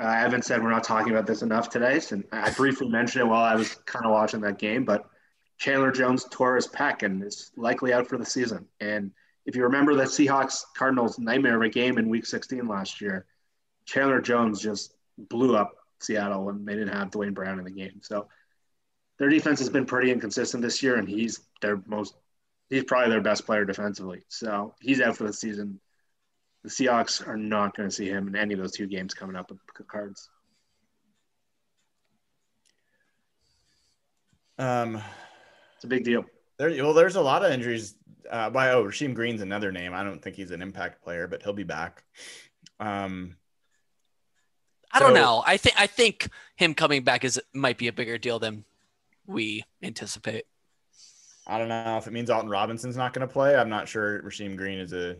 Uh, Evan said we're not talking about this enough today, so I briefly mentioned it while I was kind of watching that game. But Chandler Jones tore his and is likely out for the season. And if you remember the Seahawks Cardinals nightmare of a game in Week 16 last year, Chandler Jones just blew up Seattle when they didn't have Duane Brown in the game. So their defense has been pretty inconsistent this year, and he's their most he's probably their best player defensively. So he's out for the season. The Seahawks are not going to see him in any of those two games coming up with Cards. Um, It's a big deal. there, well, there's a lot of injuries. Uh, by oh, Rasheem Green's another name. I don't think he's an impact player, but he'll be back. Um, I don't know. I think I think him coming back is might be a bigger deal than we anticipate. I don't know if it means Alton Robinson's not going to play. I'm not sure Rasheem Green is a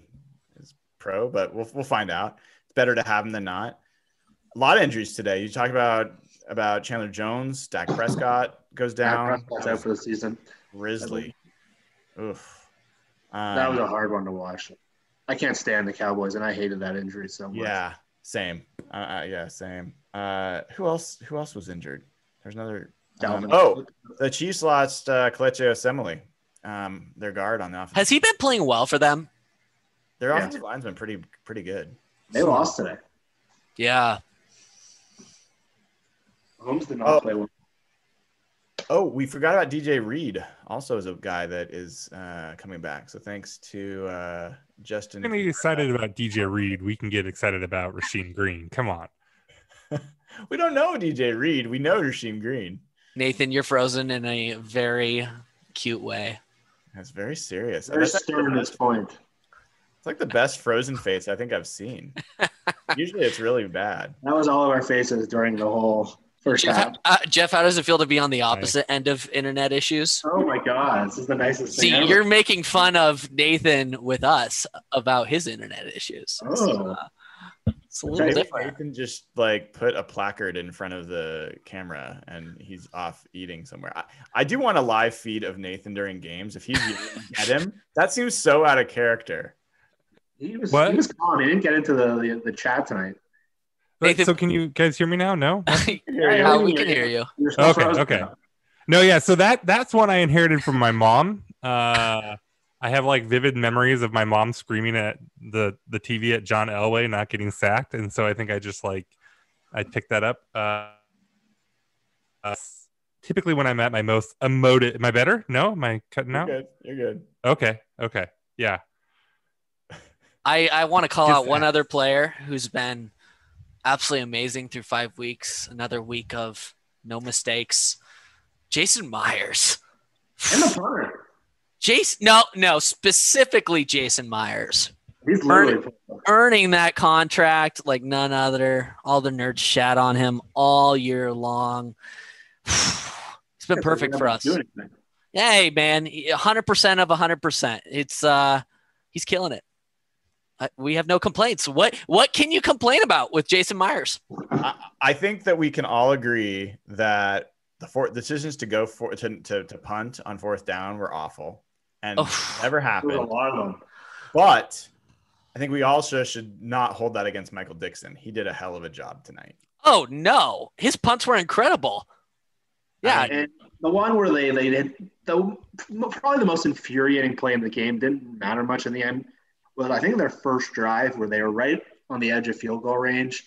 is pro, but we'll we'll find out. It's better to have him than not. A lot of injuries today. You talk about about Chandler Jones, Dak Prescott goes down. Dak Prescott's out for the season. Grizzly. Oof. Um, That was a hard one to watch. I can't stand the Cowboys, and I hated that injury so much. yeah, same. Uh, uh, yeah, same. Uh, who else? Who else was injured? There's another. um, oh, the Chiefs lost uh, Kelechi Osemele, um, their guard on the offense. Has he been playing well for them? Their Yeah. offensive line's been pretty pretty good. they lost today. Yeah. Holmes did not Oh. play well. Oh, we forgot about DJ Reed. Also, is a guy that is uh, coming back. So thanks to uh, Justin. We're gonna excited about DJ Reed. We can get excited about Rasheem Green. Come on. We don't know DJ Reed. We know Rasheem Green. Nathan, you're frozen in a very cute way. That's very serious. Very That's actually stern at this point. It's like the best Frozen face I think I've seen. Usually, it's really bad. That was all of our faces during the whole first Jeff, half. uh, Jeff, how does it feel to be on the opposite end of internet issues? Oh my god, this is the nicest See, ever. you're making fun of Nathan with us about his internet issues. Oh. So, uh, it's a little Maybe different. Nathan just like put a placard in front of the camera and he's off eating somewhere. I, I do want a live feed of Nathan during games. If he's at him, that seems so out of character. He was, What? he was calm. He didn't get into the, the, the chat tonight. But- Nathan- so can you guys hear me now? No. yeah, we can hear you. Okay, okay. No, yeah. So that that's one I inherited from my mom. Uh, I have like vivid memories of my mom screaming at the the TV at John Elway not getting sacked, and so I think I just like I picked that up. Uh, uh, typically, when I'm at my most emotive, am I better? No, am I cutting out? You're out? good. You're good. Okay, okay, yeah. I, I want to call Just out one that. other player who's been absolutely amazing through five weeks. Another week of no mistakes. Jason Myers. And the punter. Jason, no, no, specifically Jason Myers. He's literally Earning that contract like none other. All the nerds shat on him all year long. It's been perfect for us. Hey, man, 100% of 100%. It's, uh, he's killing it. I, we have no complaints. What, what can you complain about with Jason Myers? I, I think that we can all agree that the four decisions to go for to, to, to punt on fourth down were awful and Oh. never There was a happened. lot of them. But I think we also should not hold that against Michael Dixon. He did a hell of a job tonight. Oh no, his punts were incredible. Yeah, And the one where they they did the probably the most infuriating play in the game didn't matter much in the end. Was I think their first drive where they were right on the edge of field goal range,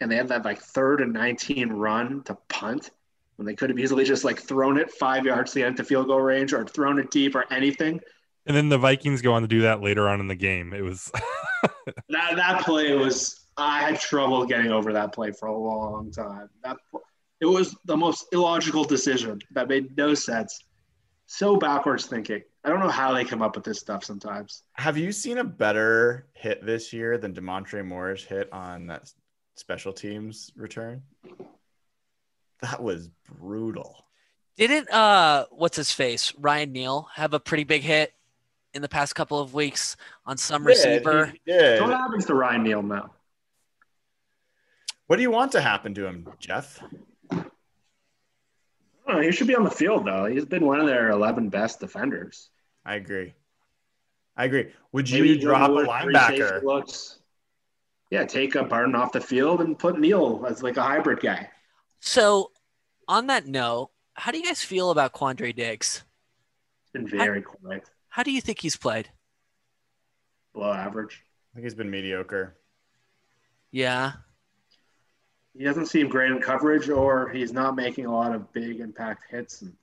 and they had that like third and nineteen run to punt when they could have easily just like thrown it five yards to the get into field goal range or thrown it deep or anything. And then the Vikings go on to do that later on in the game. It was That that play was I had trouble getting over that play for a long time. That it was the most illogical decision that made no sense. So backwards thinking. I don't know how they come up with this stuff sometimes. Have you seen a better hit this year than Damontre Moore's hit on that special teams return? That was brutal. didn't uh, what's his face, Ryan Neal, have a pretty big hit in the past couple of weeks on some receiver? He did. So what happens to Ryan Neal now? What do you want to happen to him, Jeff? I don't know. He should be on the field though. He's been one of their eleven best defenders. I agree. I agree. Would you Maybe drop a Jordan Wood, free linebacker? Looks, yeah, take a Barton off the field and put Neal as like a hybrid guy. So, on that note, how do you guys feel about Quandre Diggs? It's been very quiet, How do you think he's played? below average. I think he's been mediocre. Yeah. He doesn't seem great in coverage, or he's not making a lot of big impact hits. And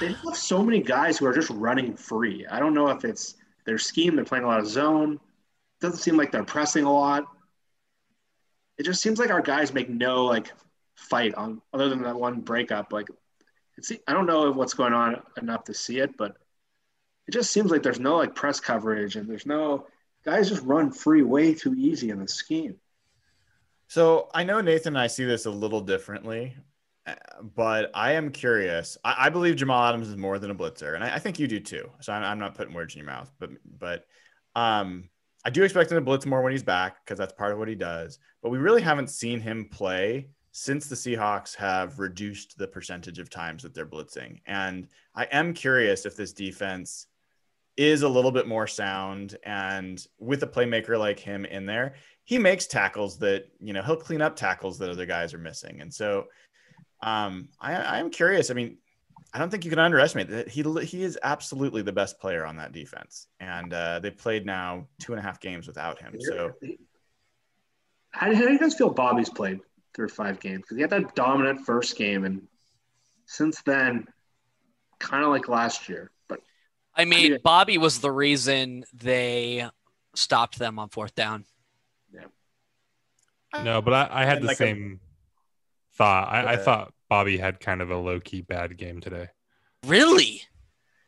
they have so many guys who are just running free. I don't know if it's their scheme. They're playing a lot of zone. Doesn't seem like they're pressing a lot. It just seems like our guys make no like fight on other than that one breakup. Like, it's I don't know what's going on enough to see it, but it just seems like there's no like press coverage and there's no guys just run free way too easy in the scheme. So I know Nathan and I see this a little differently. But I am curious. I, I believe Jamal Adams is more than a blitzer, and I, I think you do too. So I'm, I'm not putting words in your mouth, but but um, I do expect him to blitz more when he's back because that's part of what he does. But we really haven't seen him play since the Seahawks have reduced the percentage of times that they're blitzing. And I am curious if this defense is a little bit more sound and with a playmaker like him in there, he makes tackles that, you know, he'll clean up tackles that other guys are missing. And so um, I, I am curious. I mean, I don't think you can underestimate that he he is absolutely the best player on that defense, and uh, they played now two and a half games without him. So How, how do you guys feel Bobby's played through five games? Because he had that dominant first game, and since then, kind of like last year. But I mean, Yeah. Bobby was the reason they stopped them on fourth down. Yeah. No, but I, I had And the like a- same thought. I, I thought Bobby had kind of a low key bad game today. Really?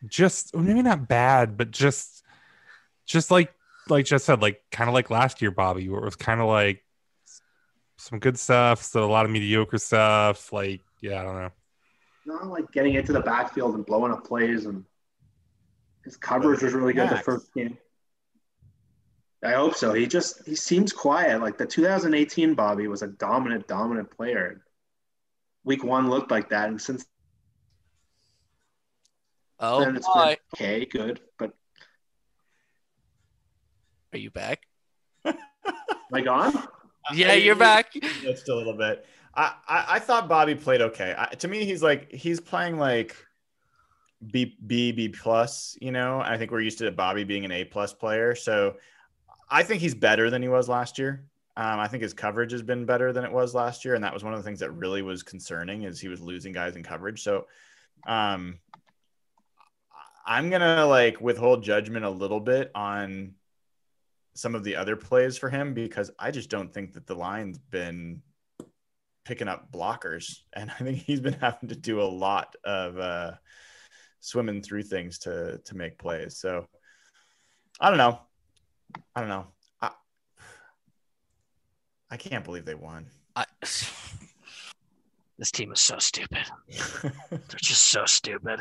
Just maybe not bad, but just just like like just said, like kind of like last year, Bobby, where it was kind of like some good stuff, so a lot of mediocre stuff. Like, yeah, I don't know. not like getting into the backfield and blowing up plays, and his coverage was really good the first game. I hope so. He just he seems quiet. Like the 2018 Bobby was a dominant, dominant player. Week one looked like that, and since Oh, then it's boy. been okay, good. But Are you back? am I gone? Yeah, you're back. Just a little bit. I, I, I thought Bobby played okay. I, to me, he's like he's playing like B B B plus. You know, I think we're used to Bobby being an A plus player. So I think he's better than he was last year. Um, I think his coverage has been better than it was last year, and that was one of the things that really was concerning is he was losing guys in coverage. So um, I'm gonna like withhold judgment a little bit on some of the other plays for him because I just don't think that the line's been picking up blockers, and I think he's been having to do a lot of uh, swimming through things to to make plays. So I don't know. I don't know. I, I can't believe they won. I, this team is so stupid. They're just so stupid.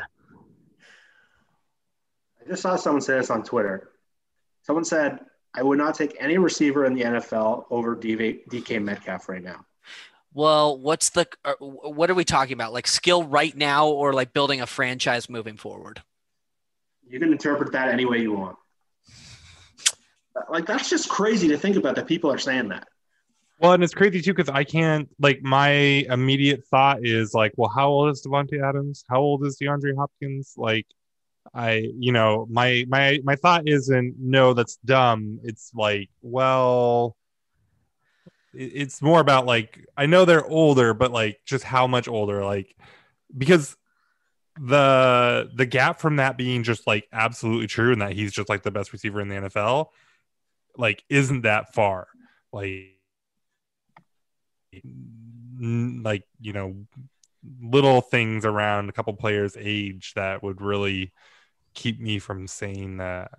I just saw someone say this on Twitter. Someone said, I would not take any receiver in the NFL over DV, DK Metcalf right now. Well, what's the uh, what are we talking about? Like skill right now, or like building a franchise moving forward? You can interpret that any way you want. Like, that's just crazy to think about that people are saying that. Well, and it's crazy too because I can't like my immediate thought is like, well, how old is Davante Adams? How old is DeAndre Hopkins? Like, I, you know, my my my thought isn't no, that's dumb. It's like, well, it's more about like I know they're older, but like just how much older? Like, because the the gap from that being just like absolutely true and that he's just like the best receiver in the NFL, like, isn't that far? Like like you know little things around a couple players age that would really keep me from saying that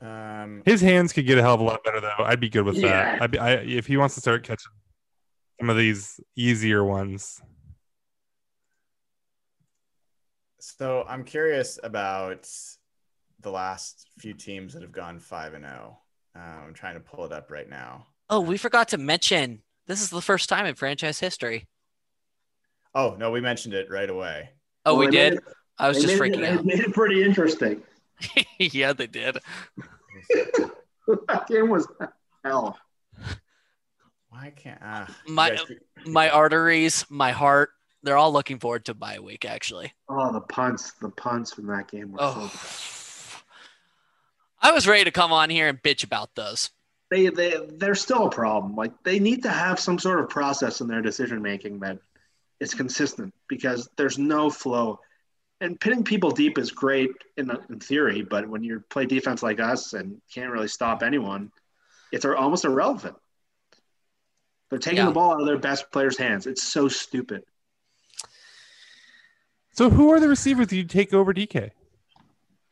Um, his hands could get a hell of a lot better though i'd be good with Yeah. that I'd be, I, if he wants to start catching some of these easier ones so I'm curious about the last few teams that have gone five and zero. Uh, I'm trying to pull it up right now. Oh, we forgot to mention this is the first time in franchise history. Oh no, we mentioned it right away. Oh, Well, we did. it- I was just made it- freaking they out. made it pretty interesting. yeah, they did. that game was hell. Why can't you My- guys- My arteries, my heart, they're all looking forward to bye week. Actually. Oh, the punts, the punts from that game were so Oh. bad. I was ready to come on here and bitch about those. They, they, they're still a problem. Like, they need to have some sort of process in their decision making that is consistent because there's no flow. And pitting people deep is great in, in theory, but when you play defense like us and can't really stop anyone, it's almost irrelevant. They're taking Yeah. the ball out of their best players' hands. It's so stupid. so who are the receivers that you take over dk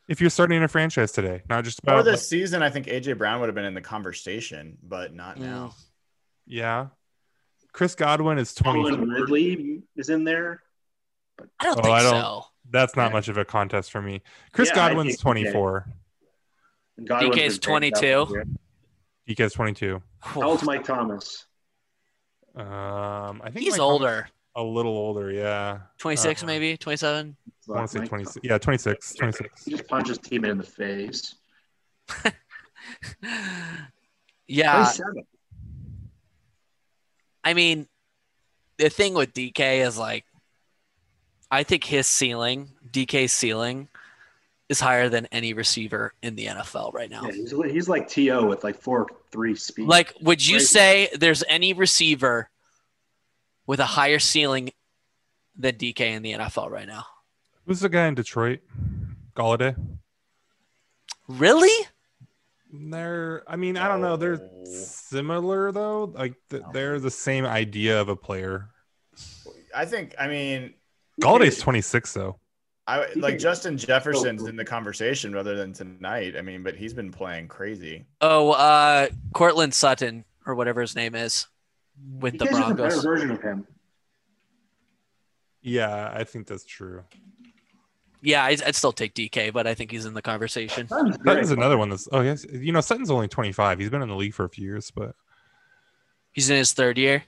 if you're starting a franchise today not just Before about this season, I think AJ Brown would have been in the conversation, but not now. yeah Chris Godwin is Calvin 24. Ridley is in there. I don't Oh, think I don't- so. That's not Yeah. much of a contest for me. Chris Yeah, Godwin's 24. And DK's been banged up 22. DK is 22. How old's Mike Thomas? Um, I think He's Mike Thomas- older. A little older, yeah. 26 Uh, maybe, 27. I want to say Mike 26. Yeah, 26. 26. He just punched his teammate in the face. Yeah, 27. I mean, the thing with DK is like, I think his ceiling, DK's ceiling, is higher than any receiver in the NFL right now. Yeah, he's, he's like To with like four three speed. Like, would you Crazy. say there's any receiver with a higher ceiling than DK in the NFL right now? Who's the guy in Detroit? Golladay. Really? They're, I mean, I don't know. They're similar though. Like th- they're the same idea of a player. I think. I mean, Golladay's 26 though. I like Justin Jefferson's in the conversation rather than tonight. I mean, but he's been playing crazy. Oh, uh, Courtland Sutton or whatever his name is with the DK's just a better Broncos. version of him. Yeah, I think that's true. Yeah, I'd, I'd still take DK, but I think he's in the conversation. Sutton's another one that's. Oh yes, you know Sutton's only 25. He's been in the league for a few years, but He's in his third year.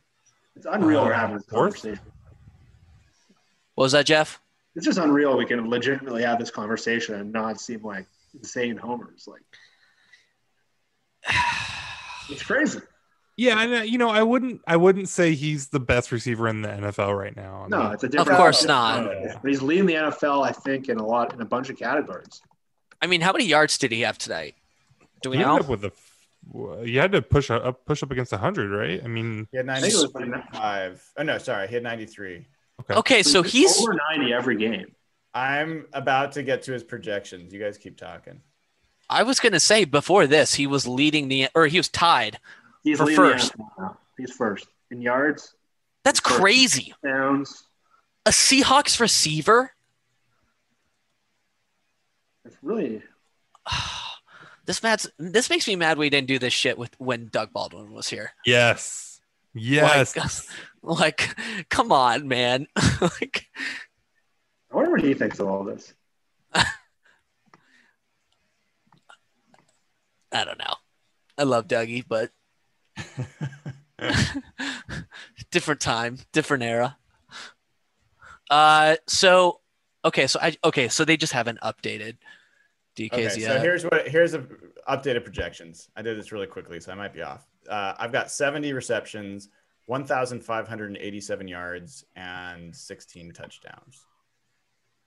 It's unreal we're Uh, having this conversation. What was that, Jeff? It's just unreal we can legitimately have this conversation and not seem like insane homers. Like it's crazy. Yeah, and uh, you know I wouldn't. I wouldn't say he's the best receiver in the NFL right now. I No, mean, it's a different. Of course not. But he's leading the NFL, I think, in a lot in a bunch of categories. I mean, how many yards did he have tonight? Do we he know? up with a. f- You had to push up, push up against 100, right? I mean, He had I think it was 95. Oh no, sorry, he had 93. Okay, so he's over ninety every game. I'm about to get to his projections. You guys keep talking. I was gonna say before this, he was leading the or he was tied. He's For the first. NFL now. He's first in yards, That's crazy. downs. A Seahawks receiver. It's really This mad's this makes me mad we didn't do this shit with when Doug Baldwin was here. yes, yes. Like, like come on, man. like I wonder what he thinks of all this. I don't know. I love Dougie, but different time, different era. Uh, so okay, so I okay, so they just haven't updated DKs Okay, so yet. here's what here's a updated projections. I did this really quickly, so I might be off. Uh, I've got 70 receptions, 1,587 yards, and 16 touchdowns.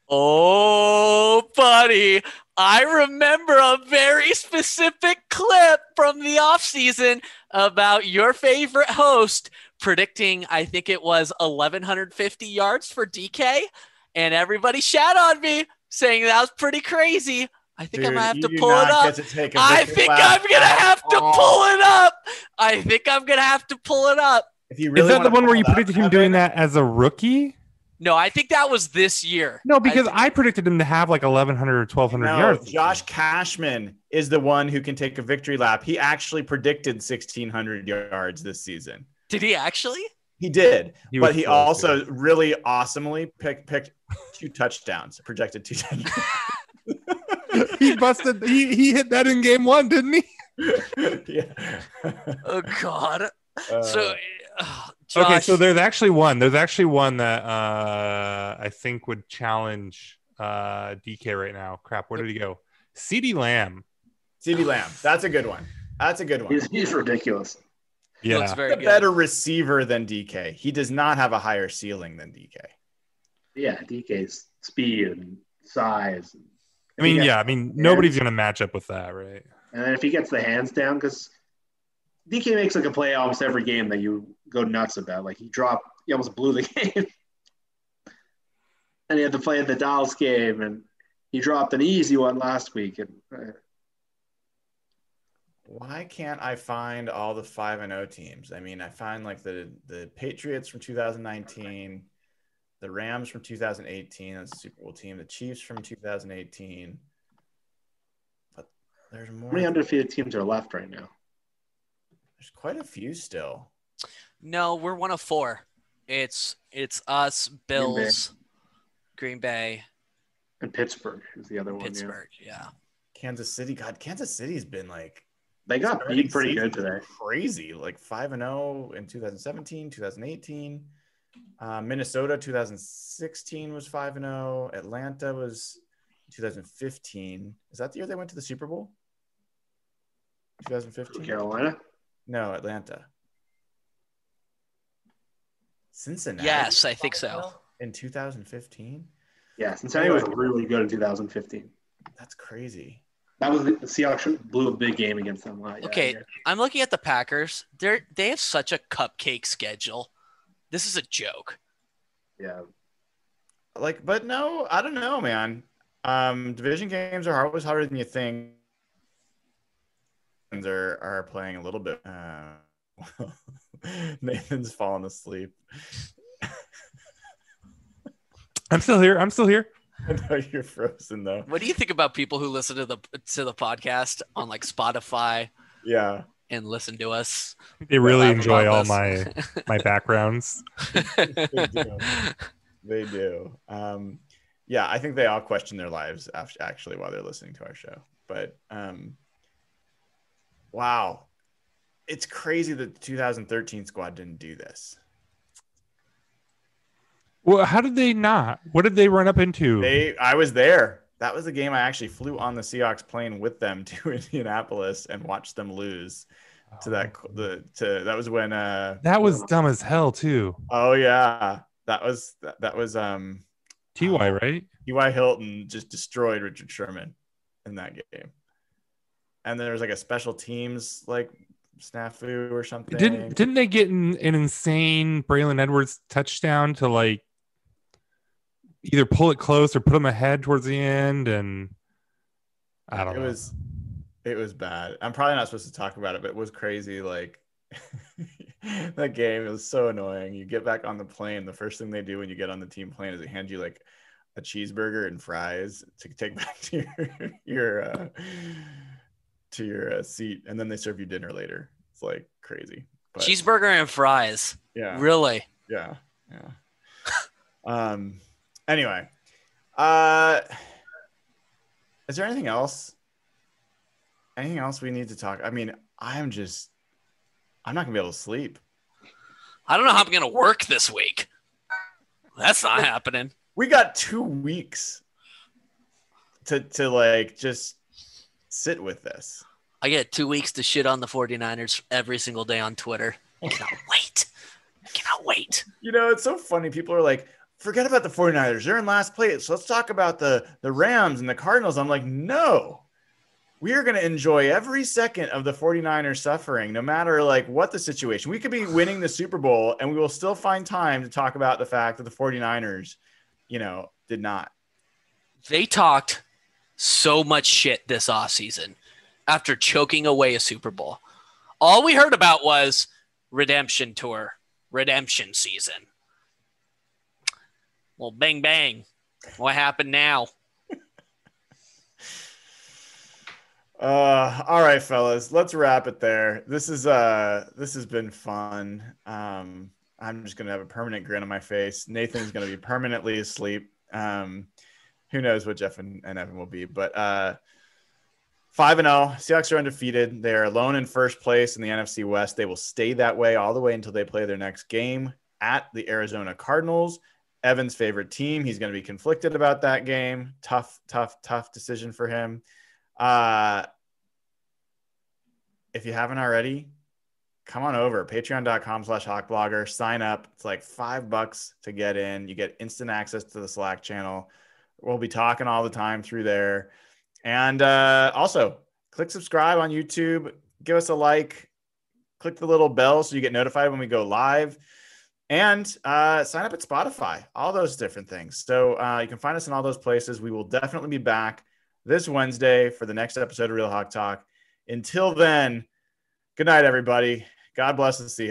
Oh, buddy, I remember a very specific clip from the offseason about your favorite host predicting, I think it was 1,150 yards for DK. And everybody shat on me saying that was pretty crazy. I think I'm Dude, gonna have to pull it up. get to take a I victory think lap I'm gonna have to all. pull it up. I think I'm gonna have to pull it up. If you Is that the one where you pull it up, predicted him doing that as a rookie? No, I think that was this year. No, because I I, predicted him to have like 1,100 or 1,200 No, yards. Josh Cashman is the one who can take a victory lap. He actually predicted 1,600 yards this season. did he actually? He did, He but he close, also really awesomely picked picked two touchdowns, projected two touchdowns. he busted. He, he hit that in game one, didn't he? yeah. Oh God. Uh, So, uh, Okay, so there's actually one. There's actually one that uh, I think would challenge uh, DK right now. Crap, where did he go? CeeDee Lamb. CeeDee Lamb, that's a good one. That's a good one. He's, He's he's ridiculous. he looks Yeah, very a good. better receiver than DK. He does not have a higher ceiling than DK. Yeah, DK's speed and size. I mean, yeah, I mean, nobody's gonna match up with that, right? And then if he gets the hands down, because DK makes like a play almost every game that you go nuts about. Like he dropped, he almost blew the game. and he had to play in the Dallas game, and he dropped an easy one last week. And uh, Why can't I find all the five and O teams? I mean, I find like the the Patriots from 2019, the Rams from 2018, that's a Super Bowl team, the Chiefs from 2018. But there's more. how many undefeated teams are left right now? There's quite a few still. No, we're one of four. It's it's us, Bills, Green Bay, And Pittsburgh is the other one. Pittsburgh. Yeah. Kansas City. God, Kansas City's been like They got beat pretty good today. Crazy, like five and zero in 2017, 2018. Uh, Minnesota 2016 was five and zero. Atlanta was 2015. Is that the year they went to the Super Bowl? 2015. Carolina. No, Atlanta. Cincinnati. Yes, I think so. In 2015. Yeah, Cincinnati was really good in 2015. That's crazy. That was the, the Seahawks blew a big game against them. yeah, Okay. yeah. I'm looking at the Packers. They're they have such a cupcake schedule. This is a joke. Yeah. Like, but no, I don't know, man. Um, division games are always harder than you think. Are are playing a little bit. Uh, Nathan's falling asleep. I'm still here. I'm still here. I know you're frozen though. What do you think about people who listen to the to the podcast on like Spotify Yeah, and listen to us? They really enjoy all this? my my backgrounds. they do. They do. Um, yeah, I think they all question their lives af- actually while they're listening to our show. But um, wow, it's crazy that the 2013 squad didn't do this. Well, how did they not? What did they run up into? They, I was there. That was the game I actually flew on the Seahawks plane with them to Indianapolis and watched them lose to that. The to that was when. Uh, that was dumb as hell too. oh yeah, that was that, that was um. Ty, right? T.Y. Hilton just destroyed Richard Sherman in that game. And there was like a special teams like snafu or something. Didn't didn't they get an, an insane Braylon Edwards touchdown to like either pull it close or put them ahead towards the end? And I don't it know. It was it was bad. I'm probably not supposed to talk about it, but it was crazy. Like that game, it was so annoying. You get back on the plane, the first thing they do when you get on the team plane is they hand you like a cheeseburger and fries to take back to your your uh, to your uh, seat, and then they serve you dinner later. It's like crazy. But, Cheeseburger and fries. yeah, Really? yeah, yeah. um. Anyway, uh, is there anything else? Anything else we need to talk? I mean, I'm just, I'm not gonna be able to sleep. I don't know how I'm gonna work this week. That's not happening. We got two weeks to to like just sit with this. I get two weeks to shit on the 49ers every single day on Twitter. I cannot wait. I cannot wait. You know, it's so funny. People are like, forget about the 49ers. They're in last place. Let's talk about the the Rams and the Cardinals. I'm like, no. We are going to enjoy every second of the 49ers suffering, no matter like what the situation. We could be winning the Super Bowl and we will still find time to talk about the fact that the 49ers, you know, did not. They talked so much shit this offseason after choking away a Super Bowl. All we heard about was redemption tour, redemption season. Well, bang, bang. What happened now? Uh, all right, fellas, let's wrap it there. This is uh, this has been fun. Um, I'm just gonna have a permanent grin on my face. Nathan's gonna be permanently asleep. Um, who knows what Jeff and, and Evan will be, but uh, five and zero. Seahawks are undefeated. They are alone in first place in the NFC West. They will stay that way all the way until they play their next game at the Arizona Cardinals. Evan's favorite team. He's going to be conflicted about that game. Tough, tough, tough decision for him. Uh, if you haven't already, come on over patreon.com slash hawkblogger sign up it's like five bucks to get in you get instant access to the slack channel we'll be talking all the time through there. And uh, also click subscribe on youtube. Give us a like. Click the little bell so you get notified when we go live. And uh, sign up at spotify all those different things. So uh, you can find us in all those places. We will definitely be back this wednesday for the next episode of real hawk talk. Until then good night everybody. God bless the Seahawks.